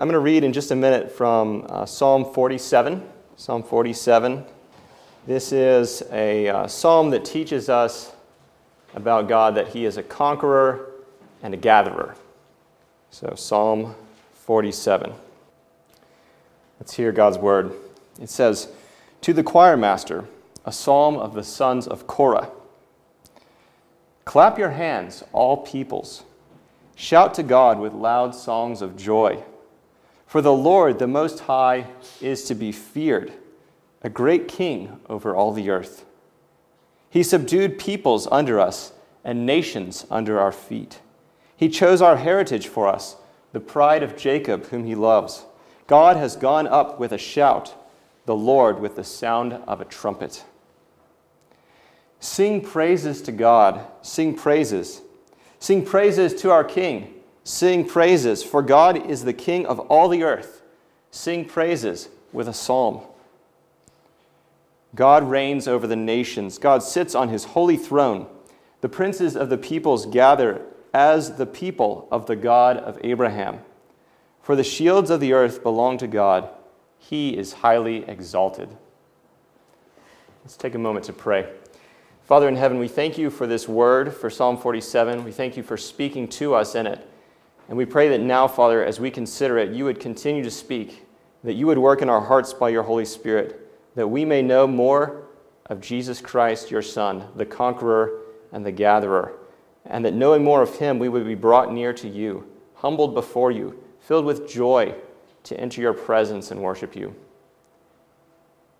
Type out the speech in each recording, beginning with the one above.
I'm going to read in just a minute from uh, Psalm 47. Psalm 47. This is a uh, psalm that teaches us about God that He is a conqueror and a gatherer. So, Psalm 47. Let's hear God's word. It says, To the choir master, a psalm of the sons of Korah. Clap your hands, all peoples. Shout to God with loud songs of joy. For the Lord, the Most High, is to be feared, a great king over all the earth. He subdued peoples under us and nations under our feet. He chose our heritage for us, the pride of Jacob, whom he loves. God has gone up with a shout, the Lord with the sound of a trumpet. Sing praises to God, sing praises. Sing praises to our King Sing praises, for God is the King of all the earth. Sing praises with a psalm. God reigns over the nations. God sits on his holy throne. The princes of the peoples gather as the people of the God of Abraham. For the shields of the earth belong to God. He is highly exalted. Let's take a moment to pray. Father in heaven, we thank you for this word, for Psalm 47. We thank you for speaking to us in it. And we pray that now, Father, as we consider it, you would continue to speak, that you would work in our hearts by your Holy Spirit, that we may know more of Jesus Christ, your Son, the conqueror and the gatherer, and that knowing more of him, we would be brought near to you, humbled before you, filled with joy to enter your presence and worship you.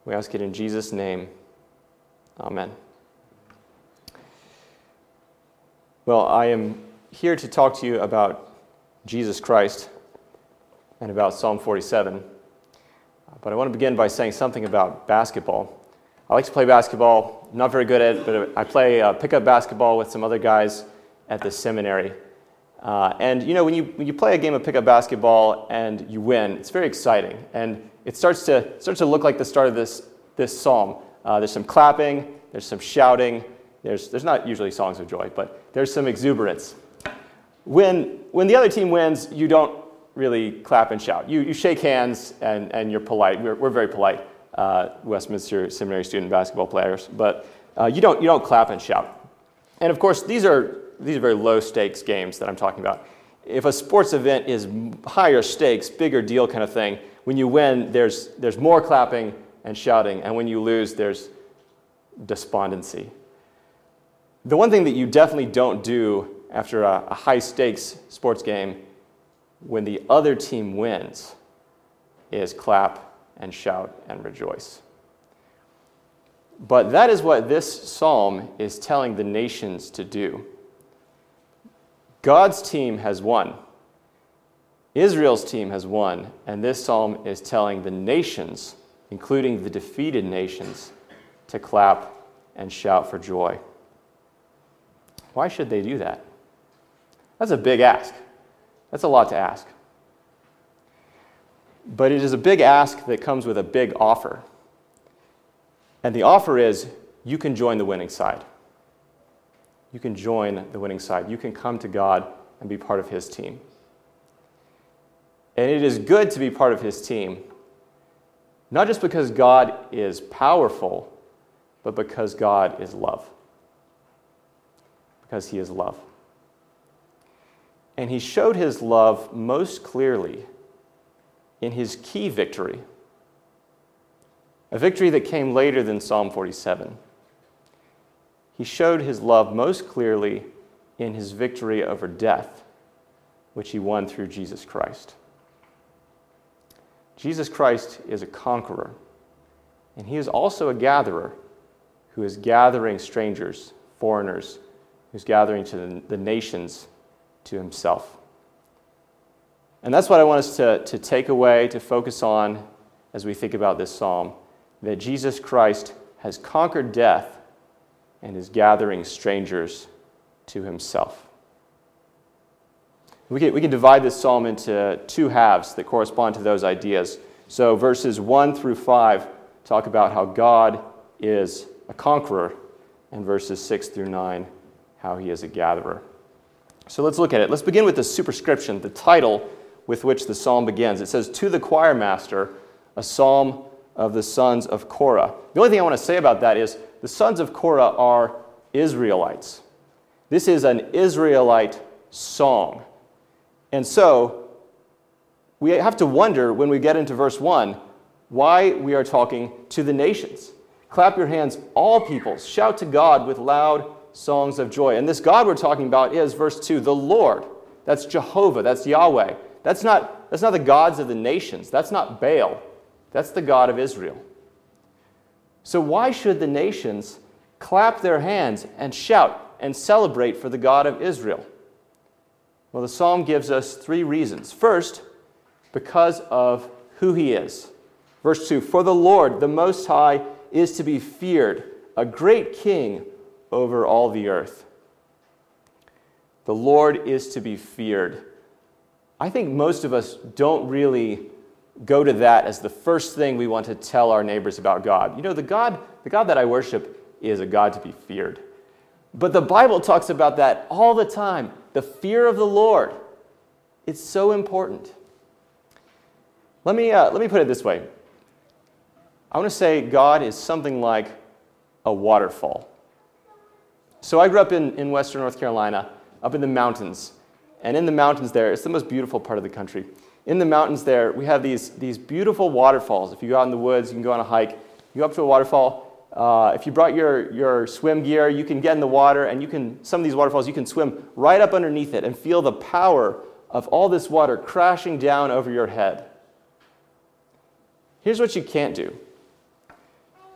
We ask it in Jesus' name. Amen. Well, I am here to talk to you about Jesus Christ and about Psalm 47. But I want to begin by saying something about basketball. I like to play basketball, I'm not very good at it, but I play uh, pickup basketball with some other guys at the seminary. Uh, and you know, when you, when you play a game of pickup basketball and you win, it's very exciting. And it starts to, starts to look like the start of this, this psalm. Uh, there's some clapping, there's some shouting, there's, there's not usually songs of joy, but there's some exuberance. When, when the other team wins, you don't really clap and shout. You, you shake hands and, and you're polite. We're, we're very polite, uh, Westminster Seminary student basketball players, but uh, you, don't, you don't clap and shout. And of course, these are, these are very low stakes games that I'm talking about. If a sports event is higher stakes, bigger deal kind of thing, when you win, there's, there's more clapping and shouting, and when you lose, there's despondency. The one thing that you definitely don't do after a, a high stakes sports game when the other team wins is clap and shout and rejoice. But that is what this psalm is telling the nations to do. God's team has won. Israel's team has won, and this psalm is telling the nations, including the defeated nations, to clap and shout for joy. Why should they do that? That's a big ask. That's a lot to ask. But it is a big ask that comes with a big offer. And the offer is you can join the winning side. You can join the winning side. You can come to God and be part of His team. And it is good to be part of His team, not just because God is powerful, but because God is love. Because He is love. And he showed his love most clearly in his key victory, a victory that came later than Psalm 47. He showed his love most clearly in his victory over death, which he won through Jesus Christ. Jesus Christ is a conqueror, and he is also a gatherer who is gathering strangers, foreigners, who's gathering to the nations to himself. And that's what I want us to, to take away, to focus on as we think about this psalm that Jesus Christ has conquered death and is gathering strangers to himself. We can, we can divide this psalm into two halves that correspond to those ideas. So, verses 1 through 5 talk about how God is a conqueror, and verses 6 through 9, how he is a gatherer. So let's look at it. Let's begin with the superscription, the title with which the psalm begins. It says, To the choir master, a psalm of the sons of Korah. The only thing I want to say about that is the sons of Korah are Israelites. This is an Israelite song. And so we have to wonder when we get into verse 1 why we are talking to the nations. Clap your hands, all peoples. Shout to God with loud songs of joy. And this God we're talking about is, verse 2, the Lord. That's Jehovah. That's Yahweh. That's not, that's not the gods of the nations. That's not Baal. That's the God of Israel. So, why should the nations clap their hands and shout and celebrate for the God of Israel? Well, the psalm gives us three reasons. First, because of who he is. Verse 2 For the Lord, the Most High, is to be feared, a great king over all the earth. The Lord is to be feared. I think most of us don't really go to that as the first thing we want to tell our neighbors about God. You know, the God, the God that I worship is a God to be feared. But the Bible talks about that all the time. The fear of the Lord. It's so important. Let me, uh, let me put it this way I want to say God is something like a waterfall. So I grew up in, in Western North Carolina, up in the mountains. And in the mountains there, it's the most beautiful part of the country. In the mountains there, we have these, these beautiful waterfalls. If you go out in the woods, you can go on a hike. You go up to a waterfall. Uh, if you brought your, your swim gear, you can get in the water, and you can, some of these waterfalls, you can swim right up underneath it and feel the power of all this water crashing down over your head. Here's what you can't do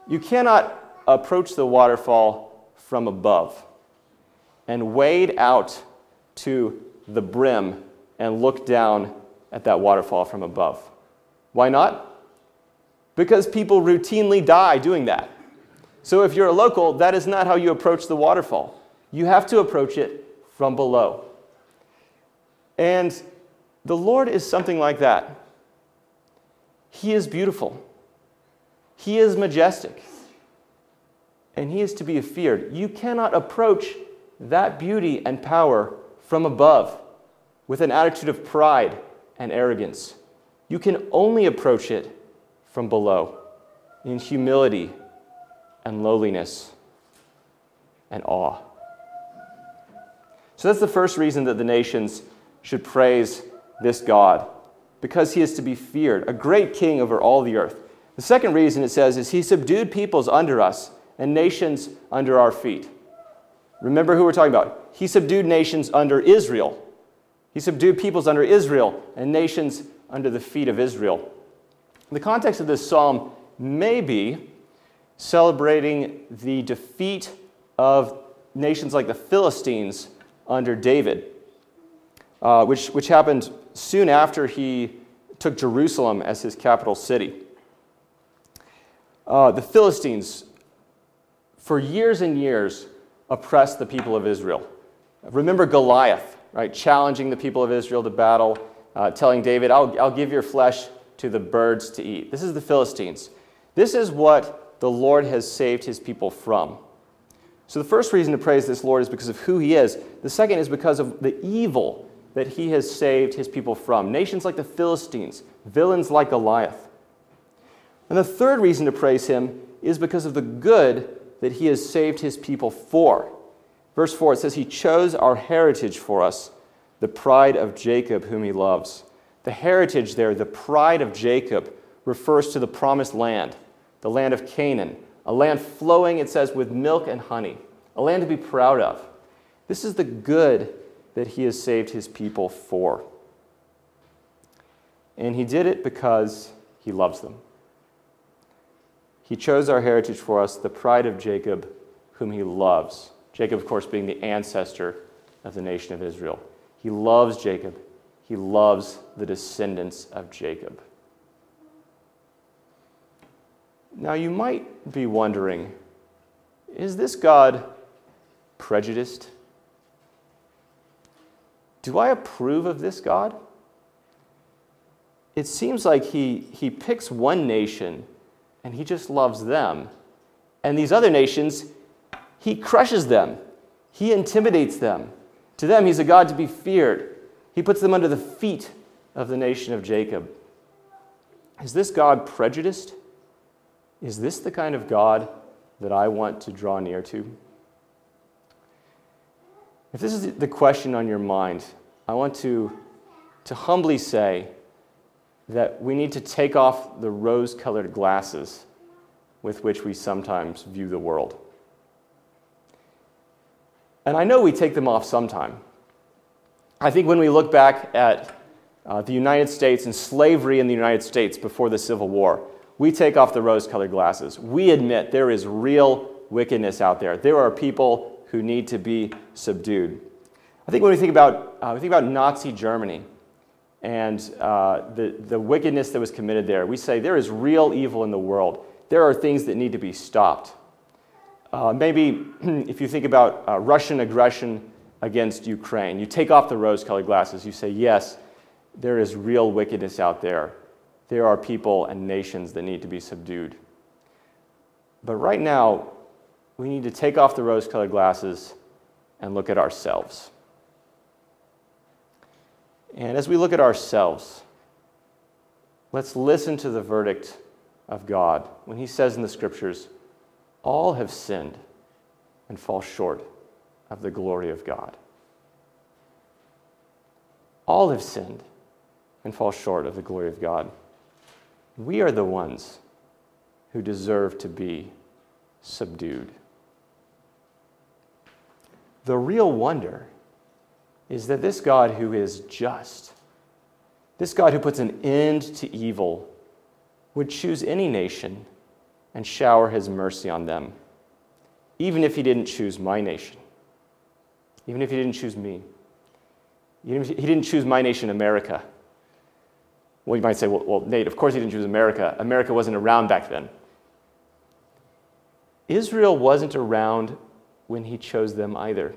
you cannot approach the waterfall from above and wade out to the brim and look down at that waterfall from above. Why not? Because people routinely die doing that. So if you're a local, that is not how you approach the waterfall. You have to approach it from below. And the Lord is something like that. He is beautiful. He is majestic. And he is to be feared. You cannot approach that beauty and power from above with an attitude of pride and arrogance. You can only approach it from below in humility and lowliness and awe. So that's the first reason that the nations should praise this God, because he is to be feared, a great king over all the earth. The second reason it says is he subdued peoples under us and nations under our feet. Remember who we're talking about. He subdued nations under Israel. He subdued peoples under Israel and nations under the feet of Israel. The context of this psalm may be celebrating the defeat of nations like the Philistines under David, uh, which, which happened soon after he took Jerusalem as his capital city. Uh, the Philistines, for years and years, oppressed the people of Israel. Remember Goliath, right? Challenging the people of Israel to battle, uh, telling David, I'll, I'll give your flesh to the birds to eat. This is the Philistines. This is what the Lord has saved his people from. So the first reason to praise this Lord is because of who he is. The second is because of the evil that he has saved his people from. Nations like the Philistines, villains like Goliath. And the third reason to praise him is because of the good that he has saved his people for. Verse 4, it says, He chose our heritage for us, the pride of Jacob, whom he loves. The heritage there, the pride of Jacob, refers to the promised land, the land of Canaan, a land flowing, it says, with milk and honey, a land to be proud of. This is the good that he has saved his people for. And he did it because he loves them. He chose our heritage for us, the pride of Jacob, whom he loves. Jacob, of course, being the ancestor of the nation of Israel. He loves Jacob. He loves the descendants of Jacob. Now, you might be wondering is this God prejudiced? Do I approve of this God? It seems like he, he picks one nation and he just loves them. And these other nations, he crushes them, he intimidates them. To them, he's a God to be feared. He puts them under the feet of the nation of Jacob. Is this God prejudiced? Is this the kind of God that I want to draw near to? If this is the question on your mind, I want to, to humbly say that we need to take off the rose colored glasses with which we sometimes view the world. And I know we take them off sometime. I think when we look back at uh, the United States and slavery in the United States before the Civil War, we take off the rose colored glasses. We admit there is real wickedness out there. There are people who need to be subdued. I think when we think about, uh, we think about Nazi Germany and uh, the, the wickedness that was committed there, we say there is real evil in the world. There are things that need to be stopped. Uh, maybe if you think about uh, Russian aggression against Ukraine, you take off the rose colored glasses, you say, yes, there is real wickedness out there. There are people and nations that need to be subdued. But right now, we need to take off the rose colored glasses and look at ourselves. And as we look at ourselves, let's listen to the verdict of God when He says in the scriptures, All have sinned and fall short of the glory of God. All have sinned and fall short of the glory of God. We are the ones who deserve to be subdued. The real wonder is that this God who is just, this God who puts an end to evil, would choose any nation and shower his mercy on them, even if he didn't choose my nation, even if he didn't choose me, even if he didn't choose my nation, America. Well, you might say, well, well, Nate, of course he didn't choose America. America wasn't around back then. Israel wasn't around when he chose them either.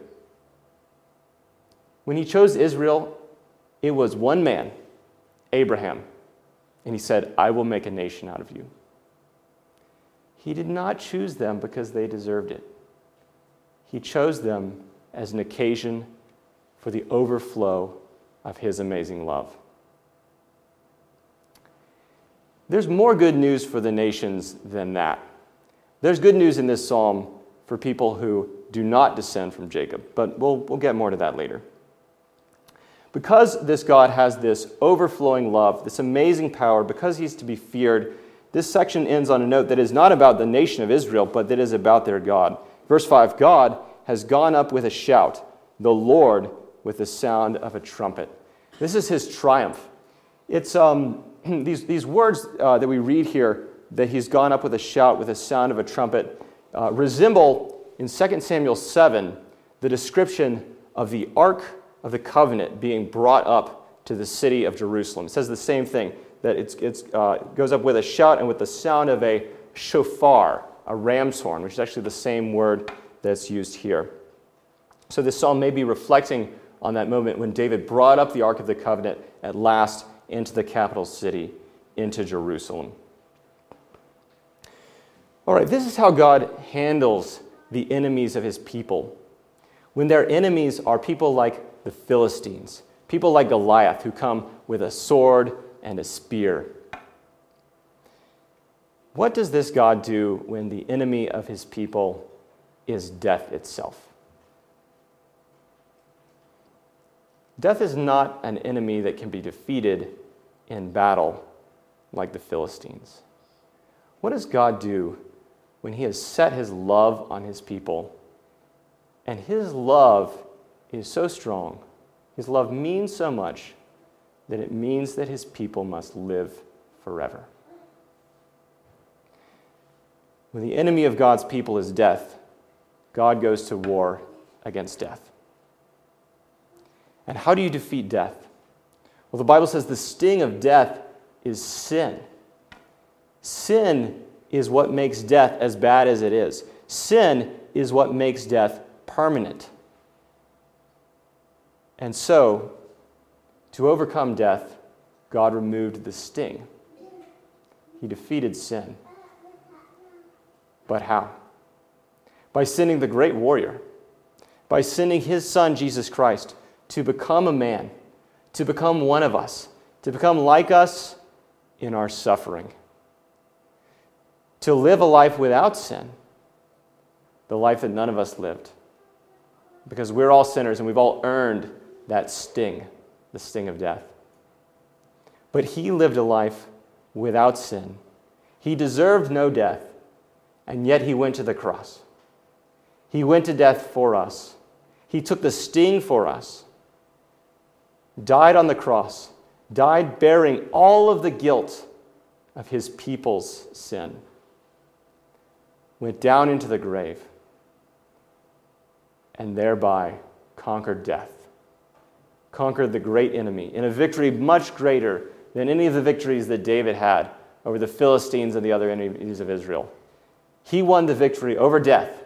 When he chose Israel, it was one man, Abraham, and he said, I will make a nation out of you. He did not choose them because they deserved it. He chose them as an occasion for the overflow of his amazing love. There's more good news for the nations than that. There's good news in this psalm for people who do not descend from Jacob, but we'll, we'll get more to that later. Because this God has this overflowing love, this amazing power, because he's to be feared, this section ends on a note that is not about the nation of Israel, but that is about their God. Verse 5 God has gone up with a shout, the Lord with the sound of a trumpet. This is his triumph. It's um, these, these words uh, that we read here, that he's gone up with a shout, with the sound of a trumpet, uh, resemble in 2 Samuel 7 the description of the ark of the covenant being brought up to the city of Jerusalem. It says the same thing, that it it's, uh, goes up with a shout and with the sound of a shofar, a ram's horn, which is actually the same word that's used here. So this psalm may be reflecting on that moment when David brought up the Ark of the Covenant at last into the capital city, into Jerusalem. All right, this is how God handles the enemies of his people. When their enemies are people like the Philistines, people like Goliath, who come with a sword and a spear. What does this God do when the enemy of his people is death itself? Death is not an enemy that can be defeated in battle like the Philistines. What does God do when He has set His love on His people? And His love is so strong, His love means so much that it means that His people must live forever. When the enemy of God's people is death, God goes to war against death. And how do you defeat death? Well, the Bible says the sting of death is sin. Sin is what makes death as bad as it is. Sin is what makes death permanent. And so, to overcome death, God removed the sting. He defeated sin. But how? By sending the great warrior, by sending his son, Jesus Christ, to become a man, to become one of us, to become like us in our suffering, to live a life without sin, the life that none of us lived. Because we're all sinners and we've all earned that sting, the sting of death. But he lived a life without sin. He deserved no death, and yet he went to the cross. He went to death for us. He took the sting for us, died on the cross, died bearing all of the guilt of his people's sin, went down into the grave, and thereby conquered death, conquered the great enemy in a victory much greater than any of the victories that David had over the Philistines and the other enemies of Israel. He won the victory over death,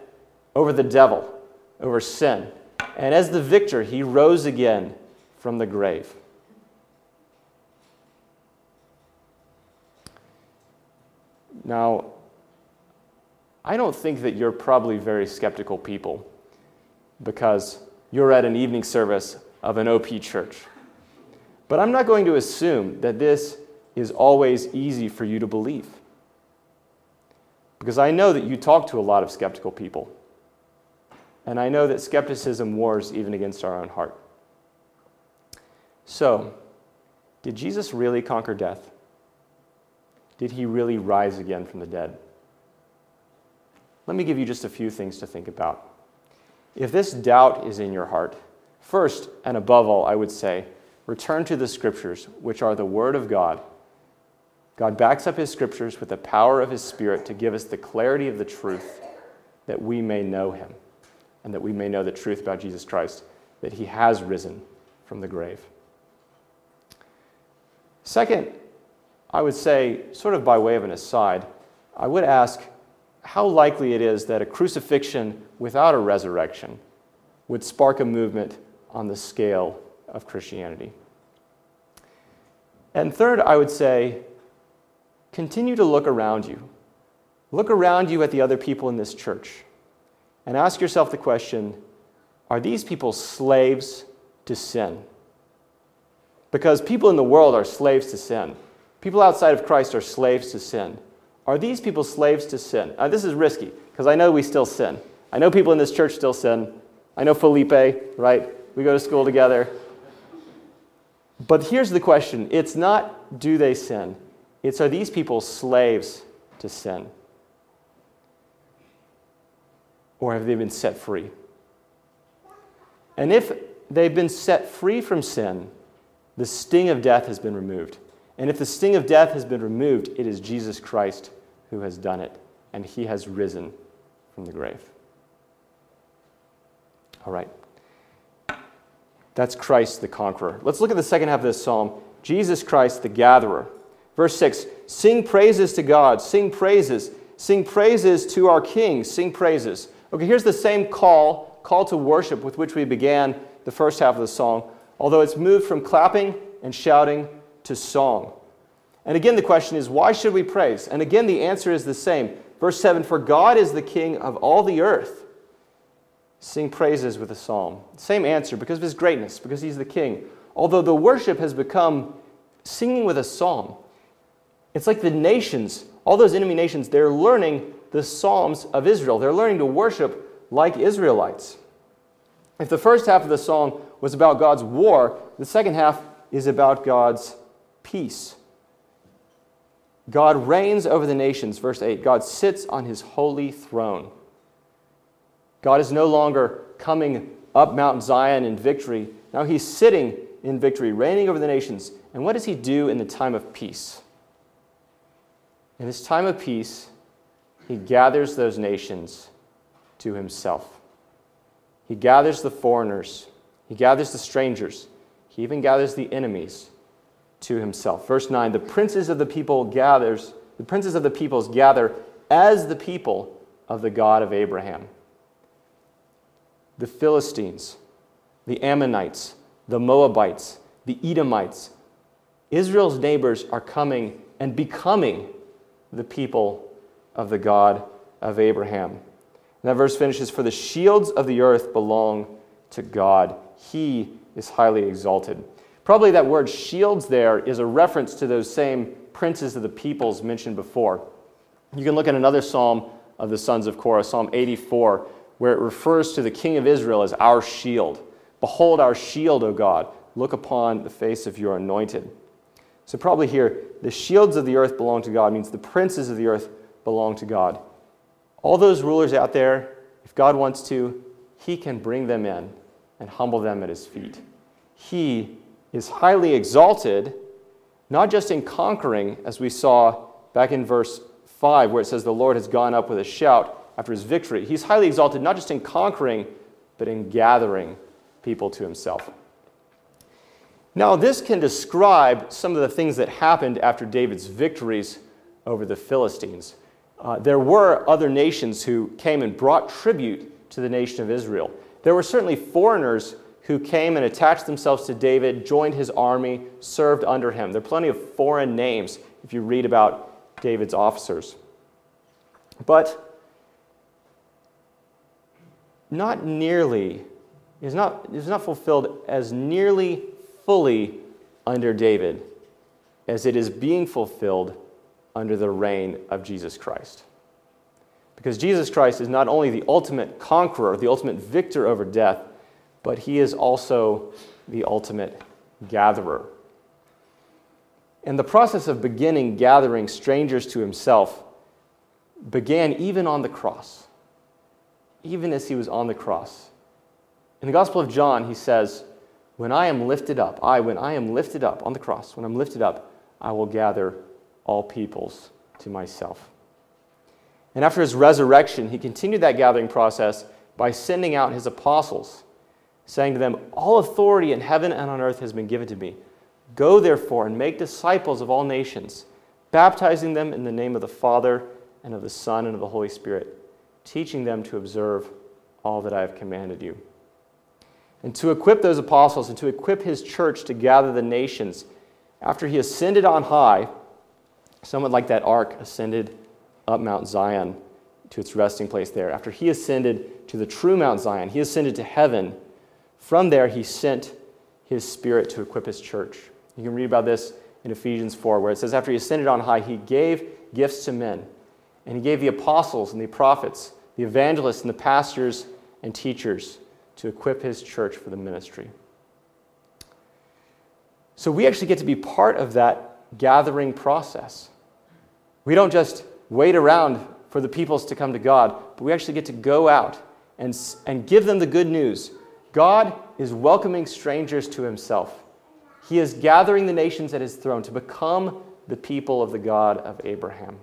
over the devil, over sin. And as the victor, he rose again from the grave. Now, I don't think that you're probably very skeptical people because you're at an evening service of an OP church. But I'm not going to assume that this is always easy for you to believe. Because I know that you talk to a lot of skeptical people. And I know that skepticism wars even against our own heart. So, did Jesus really conquer death? Did he really rise again from the dead? Let me give you just a few things to think about. If this doubt is in your heart, first and above all, I would say, return to the scriptures, which are the Word of God. God backs up His scriptures with the power of His Spirit to give us the clarity of the truth that we may know Him and that we may know the truth about Jesus Christ, that He has risen from the grave. Second, I would say, sort of by way of an aside, I would ask how likely it is that a crucifixion without a resurrection would spark a movement on the scale of Christianity. And third, I would say, continue to look around you. Look around you at the other people in this church and ask yourself the question are these people slaves to sin? Because people in the world are slaves to sin. People outside of Christ are slaves to sin. Are these people slaves to sin? Uh, this is risky because I know we still sin. I know people in this church still sin. I know Felipe, right? We go to school together. But here's the question it's not do they sin, it's are these people slaves to sin? Or have they been set free? And if they've been set free from sin, the sting of death has been removed. And if the sting of death has been removed, it is Jesus Christ who has done it, and he has risen from the grave. All right. That's Christ the conqueror. Let's look at the second half of this psalm Jesus Christ the gatherer. Verse 6 Sing praises to God, sing praises, sing praises to our King, sing praises. Okay, here's the same call, call to worship with which we began the first half of the song, although it's moved from clapping and shouting to song. And again, the question is, why should we praise? And again, the answer is the same. Verse 7 For God is the King of all the earth sing praises with a psalm. Same answer because of his greatness, because he's the king. Although the worship has become singing with a psalm. It's like the nations, all those enemy nations, they're learning the psalms of Israel. They're learning to worship like Israelites. If the first half of the song was about God's war, the second half is about God's peace. God reigns over the nations, verse 8. God sits on his holy throne. God is no longer coming up Mount Zion in victory. Now he's sitting in victory, reigning over the nations. And what does he do in the time of peace? In this time of peace, he gathers those nations to himself. He gathers the foreigners, he gathers the strangers, he even gathers the enemies to himself. Verse 9, the princes of the people gathers, the princes of the peoples gather as the people of the God of Abraham the Philistines, the Ammonites, the Moabites, the Edomites. Israel's neighbors are coming and becoming the people of the God of Abraham. And that verse finishes For the shields of the earth belong to God, He is highly exalted. Probably that word shields there is a reference to those same princes of the peoples mentioned before. You can look at another psalm of the sons of Korah, Psalm 84, where it refers to the king of Israel as our shield. Behold our shield, O God. Look upon the face of your anointed. So, probably here, the shields of the earth belong to God means the princes of the earth belong to God. All those rulers out there, if God wants to, he can bring them in and humble them at his feet. He is highly exalted, not just in conquering, as we saw back in verse 5, where it says, The Lord has gone up with a shout after his victory. He's highly exalted, not just in conquering, but in gathering people to himself. Now, this can describe some of the things that happened after David's victories over the Philistines. Uh, there were other nations who came and brought tribute to the nation of Israel. There were certainly foreigners who came and attached themselves to David, joined his army, served under him. There are plenty of foreign names if you read about David's officers. But not nearly, is not, is not fulfilled as nearly fully under David as it is being fulfilled under the reign of Jesus Christ. Because Jesus Christ is not only the ultimate conqueror, the ultimate victor over death, but he is also the ultimate gatherer. And the process of beginning gathering strangers to himself began even on the cross, even as he was on the cross. In the Gospel of John, he says, When I am lifted up, I, when I am lifted up on the cross, when I'm lifted up, I will gather all peoples to myself. And after his resurrection, he continued that gathering process by sending out his apostles, saying to them, All authority in heaven and on earth has been given to me. Go therefore and make disciples of all nations, baptizing them in the name of the Father and of the Son and of the Holy Spirit, teaching them to observe all that I have commanded you. And to equip those apostles and to equip his church to gather the nations, after he ascended on high, somewhat like that ark ascended up Mount Zion to its resting place there. After he ascended to the true Mount Zion, he ascended to heaven. From there, he sent his spirit to equip his church. You can read about this in Ephesians 4, where it says, After he ascended on high, he gave gifts to men. And he gave the apostles and the prophets, the evangelists and the pastors and teachers to equip his church for the ministry. So we actually get to be part of that gathering process. We don't just wait around for the peoples to come to God, but we actually get to go out and, and give them the good news. God is welcoming strangers to himself. He is gathering the nations at his throne to become the people of the God of Abraham.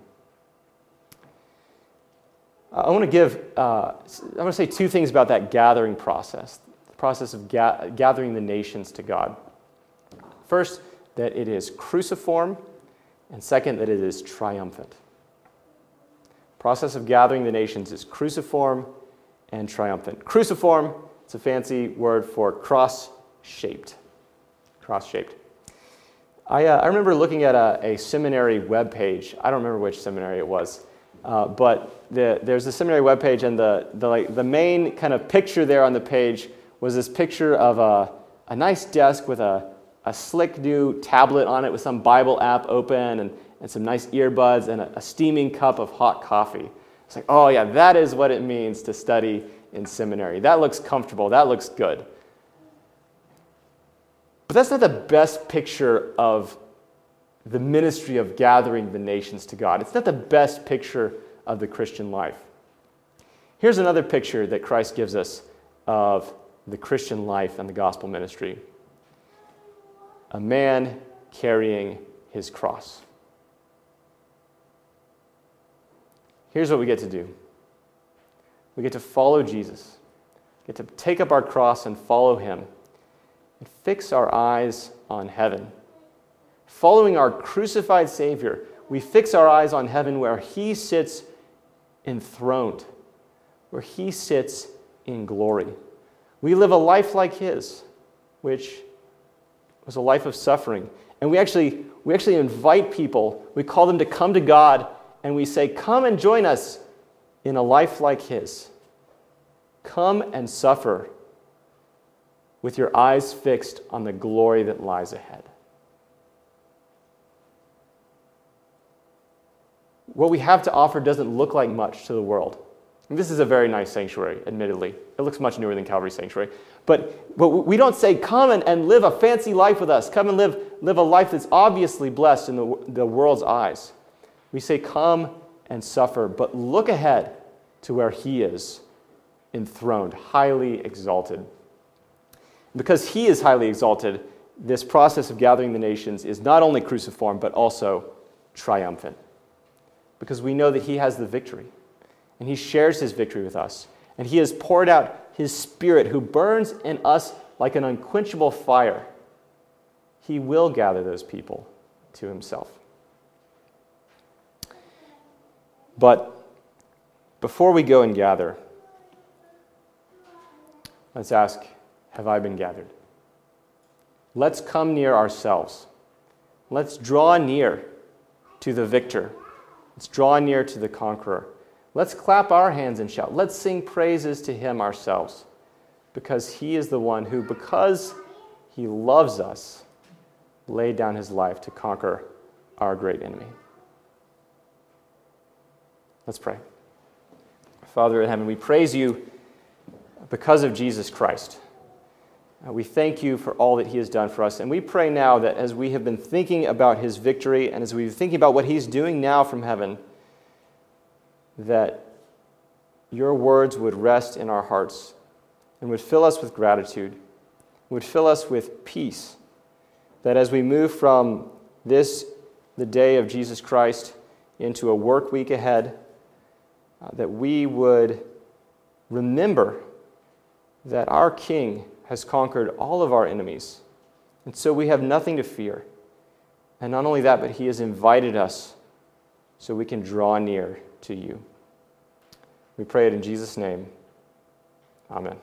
I want to give, uh, I want to say two things about that gathering process, the process of ga- gathering the nations to God. First, that it is cruciform, and second, that it is triumphant. Process of gathering the nations is cruciform and triumphant. Cruciform, it's a fancy word for cross shaped. Cross shaped. I, uh, I remember looking at a, a seminary webpage. I don't remember which seminary it was, uh, but the, there's a seminary webpage, and the, the, like, the main kind of picture there on the page was this picture of a, a nice desk with a, a slick new tablet on it with some Bible app open and, and some nice earbuds and a, a steaming cup of hot coffee. It's like, oh, yeah, that is what it means to study in seminary. That looks comfortable. That looks good. But that's not the best picture of the ministry of gathering the nations to God. It's not the best picture of the Christian life. Here's another picture that Christ gives us of the Christian life and the gospel ministry a man carrying his cross. Here's what we get to do we get to follow Jesus, get to take up our cross and follow him, and fix our eyes on heaven. Following our crucified Savior, we fix our eyes on heaven where he sits enthroned, where he sits in glory. We live a life like his, which was a life of suffering. And we actually, we actually invite people, we call them to come to God, and we say, Come and join us in a life like His. Come and suffer with your eyes fixed on the glory that lies ahead. What we have to offer doesn't look like much to the world. And this is a very nice sanctuary, admittedly. It looks much newer than Calvary Sanctuary. But, but we don't say, come and, and live a fancy life with us. Come and live, live a life that's obviously blessed in the, the world's eyes. We say, come and suffer, but look ahead to where He is enthroned, highly exalted. Because He is highly exalted, this process of gathering the nations is not only cruciform, but also triumphant. Because we know that He has the victory, and He shares His victory with us, and He has poured out His Spirit who burns in us like an unquenchable fire. He will gather those people to Himself. But before we go and gather, let's ask Have I been gathered? Let's come near ourselves. Let's draw near to the victor. Let's draw near to the conqueror. Let's clap our hands and shout. Let's sing praises to him ourselves because he is the one who, because he loves us, laid down his life to conquer our great enemy. Let's pray. Father in heaven, we praise you because of Jesus Christ. Uh, we thank you for all that he has done for us. And we pray now that as we have been thinking about his victory and as we've been thinking about what he's doing now from heaven, that your words would rest in our hearts and would fill us with gratitude, would fill us with peace. That as we move from this, the day of Jesus Christ, into a work week ahead, uh, that we would remember that our King has conquered all of our enemies. And so we have nothing to fear. And not only that, but He has invited us so we can draw near to you. We pray it in Jesus' name. Amen.